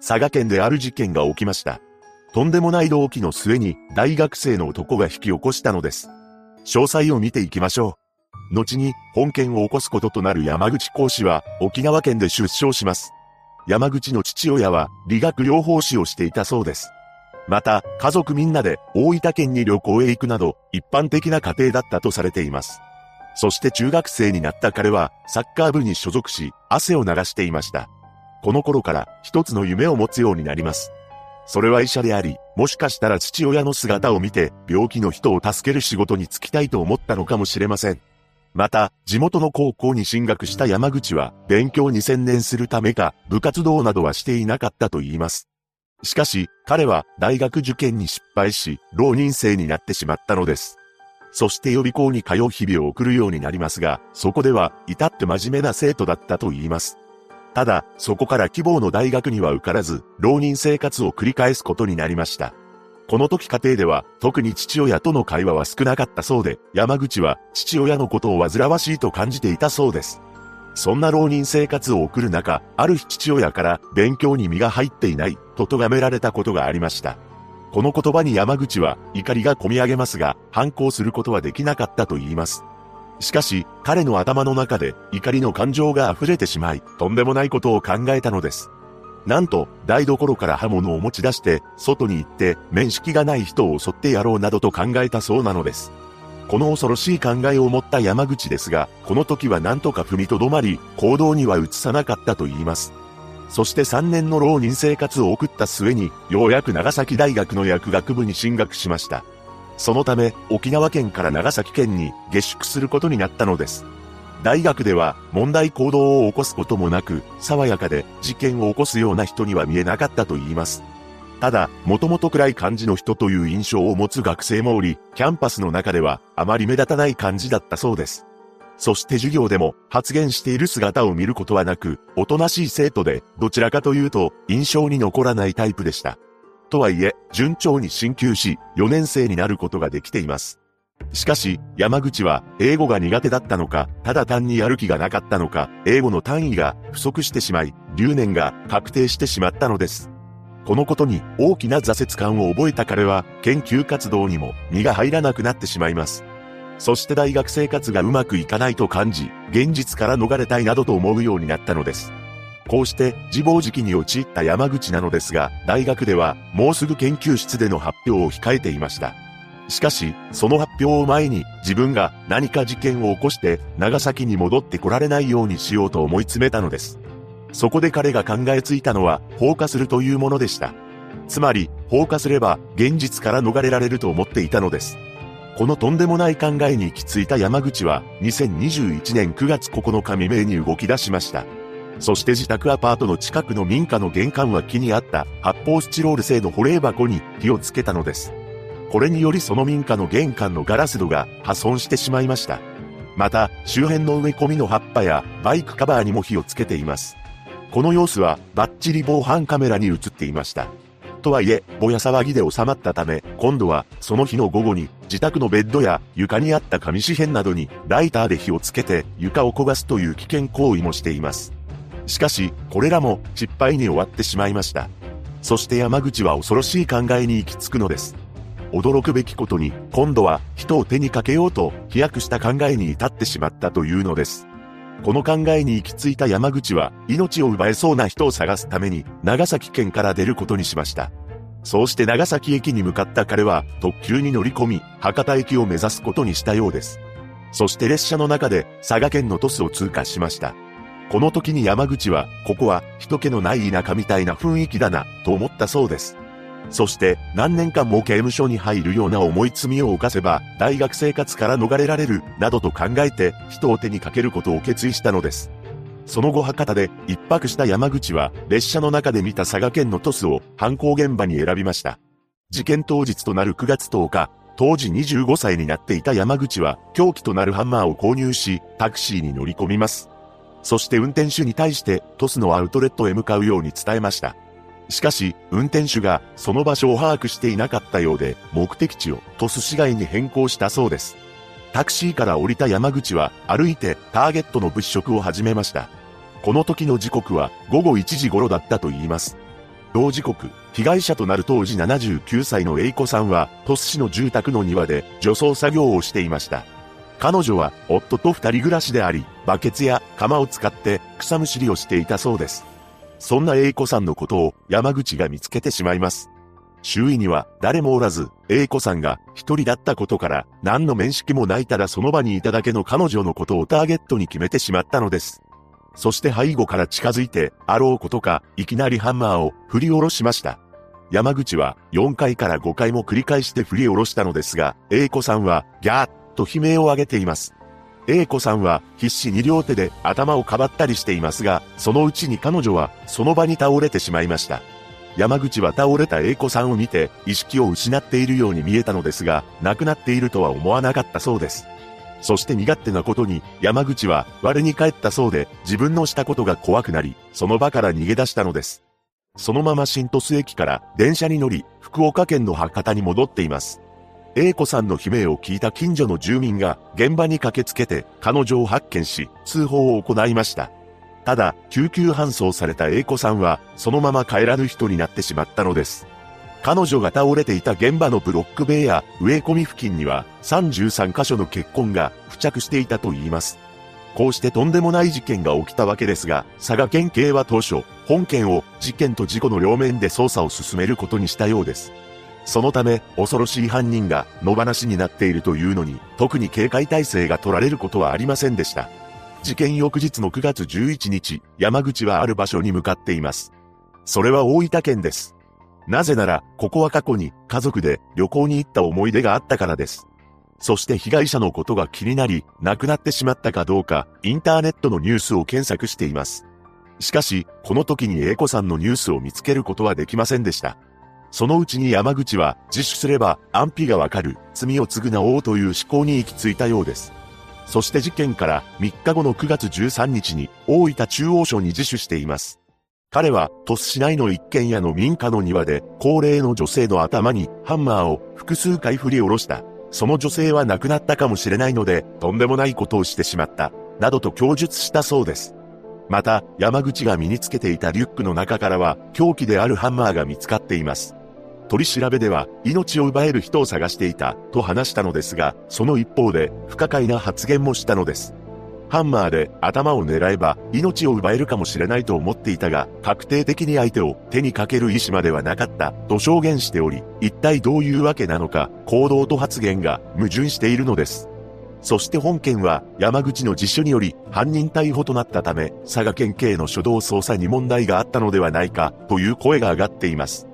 佐賀県である事件が起きました。とんでもない動機の末に大学生の男が引き起こしたのです。詳細を見ていきましょう。後に本件を起こすこととなる山口講師は沖縄県で出生します。山口の父親は理学療法士をしていたそうです。また、家族みんなで大分県に旅行へ行くなど一般的な家庭だったとされています。そして中学生になった彼はサッカー部に所属し汗を流していました。この頃から一つの夢を持つようになります。それは医者であり、もしかしたら父親の姿を見て病気の人を助ける仕事に就きたいと思ったのかもしれません。また、地元の高校に進学した山口は勉強に専念するためか部活動などはしていなかったと言います。しかし、彼は大学受験に失敗し、浪人生になってしまったのです。そして予備校に通う日々を送るようになりますが、そこでは至って真面目な生徒だったと言います。ただ、そこから希望の大学には受からず、浪人生活を繰り返すことになりました。この時家庭では、特に父親との会話は少なかったそうで、山口は父親のことを煩わしいと感じていたそうです。そんな浪人生活を送る中、ある日父親から勉強に身が入っていないと咎められたことがありました。この言葉に山口は怒りがこみ上げますが、反抗することはできなかったと言います。しかし、彼の頭の中で怒りの感情が溢れてしまい、とんでもないことを考えたのです。なんと、台所から刃物を持ち出して、外に行って、面識がない人を襲ってやろうなどと考えたそうなのです。この恐ろしい考えを持った山口ですが、この時は何とか踏みとどまり、行動には移さなかったと言います。そして3年の浪人生活を送った末に、ようやく長崎大学の薬学部に進学しました。そのため、沖縄県から長崎県に下宿することになったのです。大学では問題行動を起こすこともなく、爽やかで事件を起こすような人には見えなかったと言います。ただ、もともと暗い感じの人という印象を持つ学生もおり、キャンパスの中ではあまり目立たない感じだったそうです。そして授業でも発言している姿を見ることはなく、おとなしい生徒で、どちらかというと印象に残らないタイプでした。とはいえ、順調に進級し、4年生になることができています。しかし、山口は英語が苦手だったのか、ただ単にやる気がなかったのか、英語の単位が不足してしまい、留年が確定してしまったのです。このことに大きな挫折感を覚えた彼は、研究活動にも身が入らなくなってしまいます。そして大学生活がうまくいかないと感じ、現実から逃れたいなどと思うようになったのです。こうして自暴自棄に陥った山口なのですが、大学ではもうすぐ研究室での発表を控えていました。しかし、その発表を前に自分が何か事件を起こして長崎に戻ってこられないようにしようと思い詰めたのです。そこで彼が考えついたのは放火するというものでした。つまり、放火すれば現実から逃れられると思っていたのです。このとんでもない考えに行き着いた山口は2021年9月9日未明に動き出しました。そして自宅アパートの近くの民家の玄関脇にあった発泡スチロール製の保冷箱に火をつけたのです。これによりその民家の玄関のガラス戸が破損してしまいました。また、周辺の植え込みの葉っぱやバイクカバーにも火をつけています。この様子はバッチリ防犯カメラに映っていました。とはいえ、ぼや騒ぎで収まったため、今度はその日の午後に自宅のベッドや床にあった紙紙片などにライターで火をつけて床を焦がすという危険行為もしています。しかし、これらも失敗に終わってしまいました。そして山口は恐ろしい考えに行き着くのです。驚くべきことに、今度は人を手にかけようと飛躍した考えに至ってしまったというのです。この考えに行き着いた山口は、命を奪えそうな人を探すために、長崎県から出ることにしました。そうして長崎駅に向かった彼は、特急に乗り込み、博多駅を目指すことにしたようです。そして列車の中で、佐賀県の鳥栖を通過しました。この時に山口は、ここは人気のない田舎みたいな雰囲気だな、と思ったそうです。そして、何年間も刑務所に入るような重い罪を犯せば、大学生活から逃れられる、などと考えて、人を手にかけることを決意したのです。その後博多で一泊した山口は列車の中で見た佐賀県のトスを犯行現場に選びました。事件当日となる9月10日、当時25歳になっていた山口は凶器となるハンマーを購入し、タクシーに乗り込みます。そして運転手に対してトスのアウトレットへ向かうように伝えました。しかし、運転手がその場所を把握していなかったようで、目的地をトス市街に変更したそうです。タクシーから降りた山口は歩いてターゲットの物色を始めました。この時の時刻は午後1時頃だったと言います。同時刻、被害者となる当時79歳の栄子さんは、鳥栖市の住宅の庭で除草作業をしていました。彼女は夫と二人暮らしであり、バケツや釜を使って草むしりをしていたそうです。そんな栄子さんのことを山口が見つけてしまいます。周囲には誰もおらず、栄子さんが一人だったことから、何の面識もないただその場にいただけの彼女のことをターゲットに決めてしまったのです。そして背後から近づいて、あろうことか、いきなりハンマーを振り下ろしました。山口は4回から5回も繰り返して振り下ろしたのですが、栄子さんはギャーッと悲鳴を上げています。栄子さんは必死に両手で頭をかばったりしていますが、そのうちに彼女はその場に倒れてしまいました。山口は倒れた栄子さんを見て意識を失っているように見えたのですが、亡くなっているとは思わなかったそうです。そして身勝手なことに山口は我に返ったそうで自分のしたことが怖くなり、その場から逃げ出したのです。そのまま新鳥栖駅から電車に乗り、福岡県の博多に戻っています。A 子さんの悲鳴を聞いた近所の住民が現場に駆けつけて彼女を発見し通報を行いました。ただ、救急搬送された A 子さんはそのまま帰らぬ人になってしまったのです。彼女が倒れていた現場のブロック塀や植え込み付近には33箇所の血痕が付着していたといいます。こうしてとんでもない事件が起きたわけですが、佐賀県警は当初、本件を事件と事故の両面で捜査を進めることにしたようです。そのため、恐ろしい犯人が野放しになっているというのに、特に警戒態勢が取られることはありませんでした。事件翌日の9月11日、山口はある場所に向かっています。それは大分県です。なぜなら、ここは過去に家族で旅行に行った思い出があったからです。そして被害者のことが気になり、亡くなってしまったかどうか、インターネットのニュースを検索しています。しかし、この時に英子さんのニュースを見つけることはできませんでした。そのうちに山口は自首すれば安否がわかる罪を償おうという思考に行き着いたようです。そして事件から3日後の9月13日に大分中央署に自首しています。彼は鳥栖市内の一軒家の民家の庭で高齢の女性の頭にハンマーを複数回振り下ろした。その女性は亡くなったかもしれないのでとんでもないことをしてしまった。などと供述したそうです。また、山口が身につけていたリュックの中からは、凶器であるハンマーが見つかっています。取り調べでは、命を奪える人を探していた、と話したのですが、その一方で、不可解な発言もしたのです。ハンマーで頭を狙えば命を奪えるかもしれないと思っていたが、確定的に相手を手にかける意思まではなかった、と証言しており、一体どういうわけなのか、行動と発言が矛盾しているのです。そして本件は山口の自首により犯人逮捕となったため、佐賀県警の初動捜査に問題があったのではないかという声が上がっています。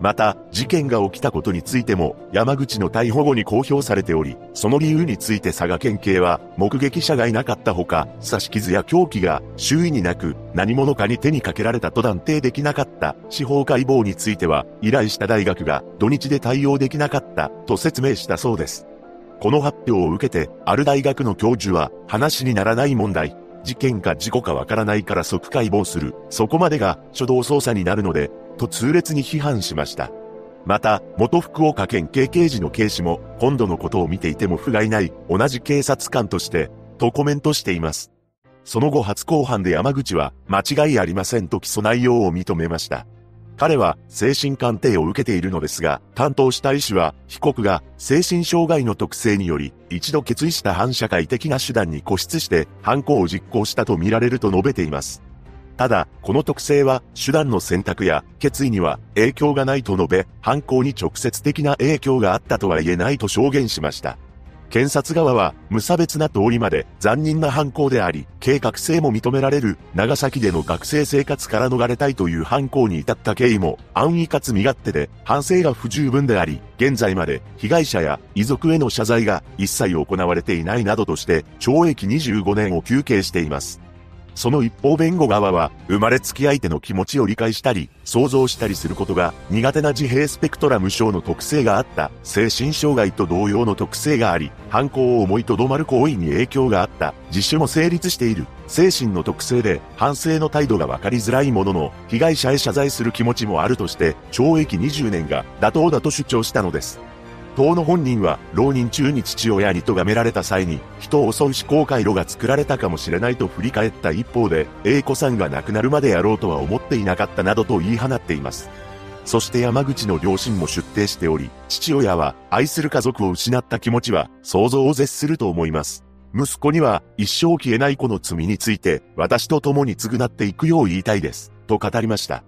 また、事件が起きたことについても、山口の逮捕後に公表されており、その理由について佐賀県警は、目撃者がいなかったほか、刺し傷や凶器が周囲になく、何者かに手にかけられたと断定できなかった。司法解剖については、依頼した大学が土日で対応できなかった、と説明したそうです。この発表を受けて、ある大学の教授は、話にならない問題。事件か事故かわからないから即解剖する。そこまでが初動捜査になるので、と痛烈に批判しました。また、元福岡県警刑事の警視も、今度のことを見ていても不甲斐ない、同じ警察官として、とコメントしています。その後初公判で山口は、間違いありませんと起訴内容を認めました。彼は精神鑑定を受けているのですが、担当した医師は、被告が精神障害の特性により、一度決意した反社会的な手段に固執して、犯行を実行したとみられると述べています。ただ、この特性は、手段の選択や決意には影響がないと述べ、犯行に直接的な影響があったとは言えないと証言しました。検察側は無差別な通りまで残忍な犯行であり、計画性も認められる長崎での学生生活から逃れたいという犯行に至った経緯も安易かつ身勝手で反省が不十分であり、現在まで被害者や遺族への謝罪が一切行われていないなどとして懲役25年を求刑しています。その一方弁護側は、生まれつき相手の気持ちを理解したり、想像したりすることが苦手な自閉スペクトラム症の特性があった精神障害と同様の特性があり、犯行を思いとどまる行為に影響があった自首も成立している精神の特性で反省の態度が分かりづらいものの、被害者へ謝罪する気持ちもあるとして、懲役20年が妥当だと主張したのです。当の本人は、浪人中に父親に咎められた際に、人を襲う思考回路が作られたかもしれないと振り返った一方で、A 子さんが亡くなるまでやろうとは思っていなかったなどと言い放っています。そして山口の両親も出廷しており、父親は愛する家族を失った気持ちは想像を絶すると思います。息子には一生消えない子の罪について私と共に償っていくよう言いたいです。と語りました。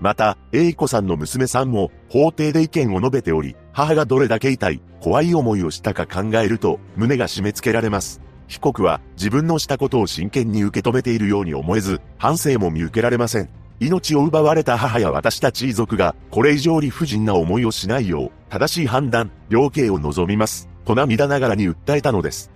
また、英子さんの娘さんも法廷で意見を述べており、母がどれだけ痛い、怖い思いをしたか考えると、胸が締め付けられます。被告は自分のしたことを真剣に受け止めているように思えず、反省も見受けられません。命を奪われた母や私たち遺族が、これ以上理不尽な思いをしないよう、正しい判断、量刑を望みます。と涙ながらに訴えたのです。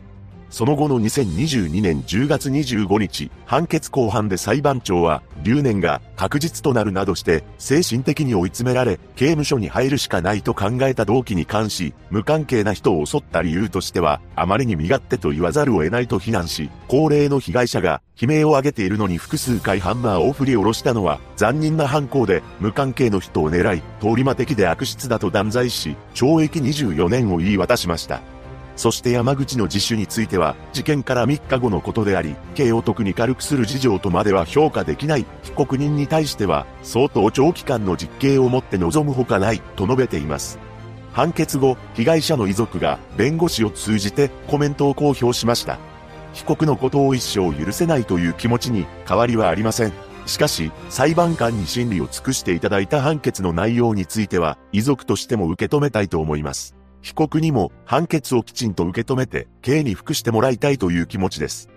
その後の2022年10月25日、判決公判で裁判長は、留年が確実となるなどして、精神的に追い詰められ、刑務所に入るしかないと考えた動機に関し、無関係な人を襲った理由としては、あまりに身勝手と言わざるを得ないと非難し、高齢の被害者が悲鳴を上げているのに複数回ハンマーを振り下ろしたのは、残忍な犯行で、無関係の人を狙い、通り魔的で悪質だと断罪し、懲役24年を言い渡しました。そして山口の自首については、事件から3日後のことであり、刑を特に軽くする事情とまでは評価できない、被告人に対しては、相当長期間の実刑をもって望むほかない、と述べています。判決後、被害者の遺族が弁護士を通じてコメントを公表しました。被告のことを一生許せないという気持ちに変わりはありません。しかし、裁判官に審理を尽くしていただいた判決の内容については、遺族としても受け止めたいと思います。被告にも判決をきちんと受け止めて、刑に服してもらいたいという気持ちです。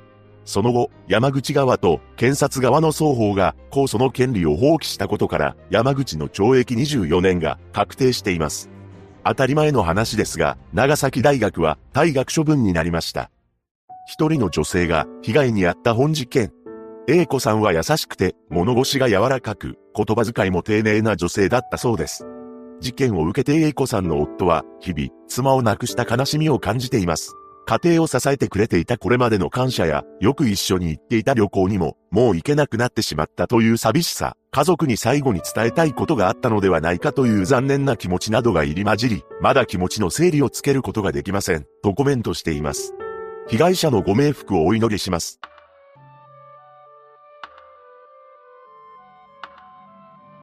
その後、山口側と検察側の双方が控訴の権利を放棄したことから、山口の懲役24年が確定しています。当たり前の話ですが、長崎大学は退学処分になりました。一人の女性が被害に遭った本事件。A 子さんは優しくて物腰が柔らかく、言葉遣いも丁寧な女性だったそうです。事件を受けて英子さんの夫は、日々、妻を亡くした悲しみを感じています。家庭を支えてくれていたこれまでの感謝や、よく一緒に行っていた旅行にも、もう行けなくなってしまったという寂しさ、家族に最後に伝えたいことがあったのではないかという残念な気持ちなどが入り混じり、まだ気持ちの整理をつけることができません、とコメントしています。被害者のご冥福をお祈りします。